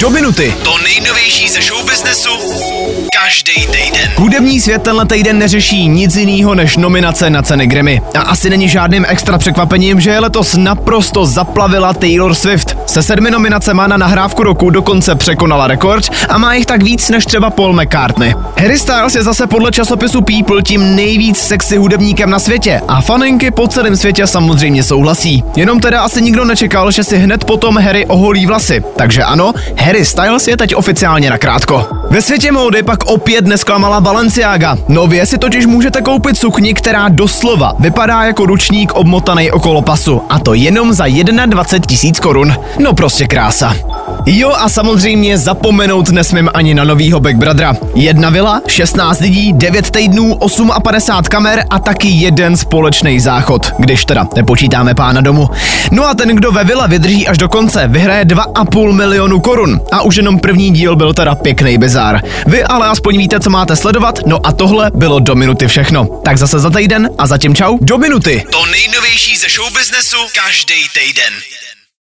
Do minuty. To nejnovější ze show businessu každý týden. Hudební svět tenhle týden neřeší nic jiného než nominace na ceny Grammy. A asi není žádným extra překvapením, že je letos naprosto zaplavila Taylor Swift. Se sedmi nominacemi na nahrávku roku dokonce překonala rekord a má jich tak víc než třeba Paul McCartney. Harry Styles je zase podle časopisu People tím nejvíc sexy hudebníkem na světě a faninky po celém světě samozřejmě souhlasí. Jenom teda asi nikdo nečekal, že si hned potom Harry oholí vlasy. Takže ano, Harry Styles je teď oficiálně na krátko. Ve světě módy pak opět nesklamala Balenciaga. Nově si totiž můžete koupit sukni, která doslova vypadá jako ručník obmotaný okolo pasu. A to jenom za 21 tisíc korun. No prostě krása. Jo a samozřejmě zapomenout nesmím ani na novýho Big Brothera. Jedna vila, 16 lidí, 9 týdnů, 58 kamer a taky jeden společný záchod, když teda nepočítáme pána domu. No a ten, kdo ve vile vydrží až do konce, vyhraje 2,5 milionu korun. A už jenom první díl byl teda pěkný bizár. Vy ale aspoň víte, co máte sledovat, no a tohle bylo do minuty všechno. Tak zase za týden a zatím čau, do minuty. To nejnovější ze show businessu každý týden.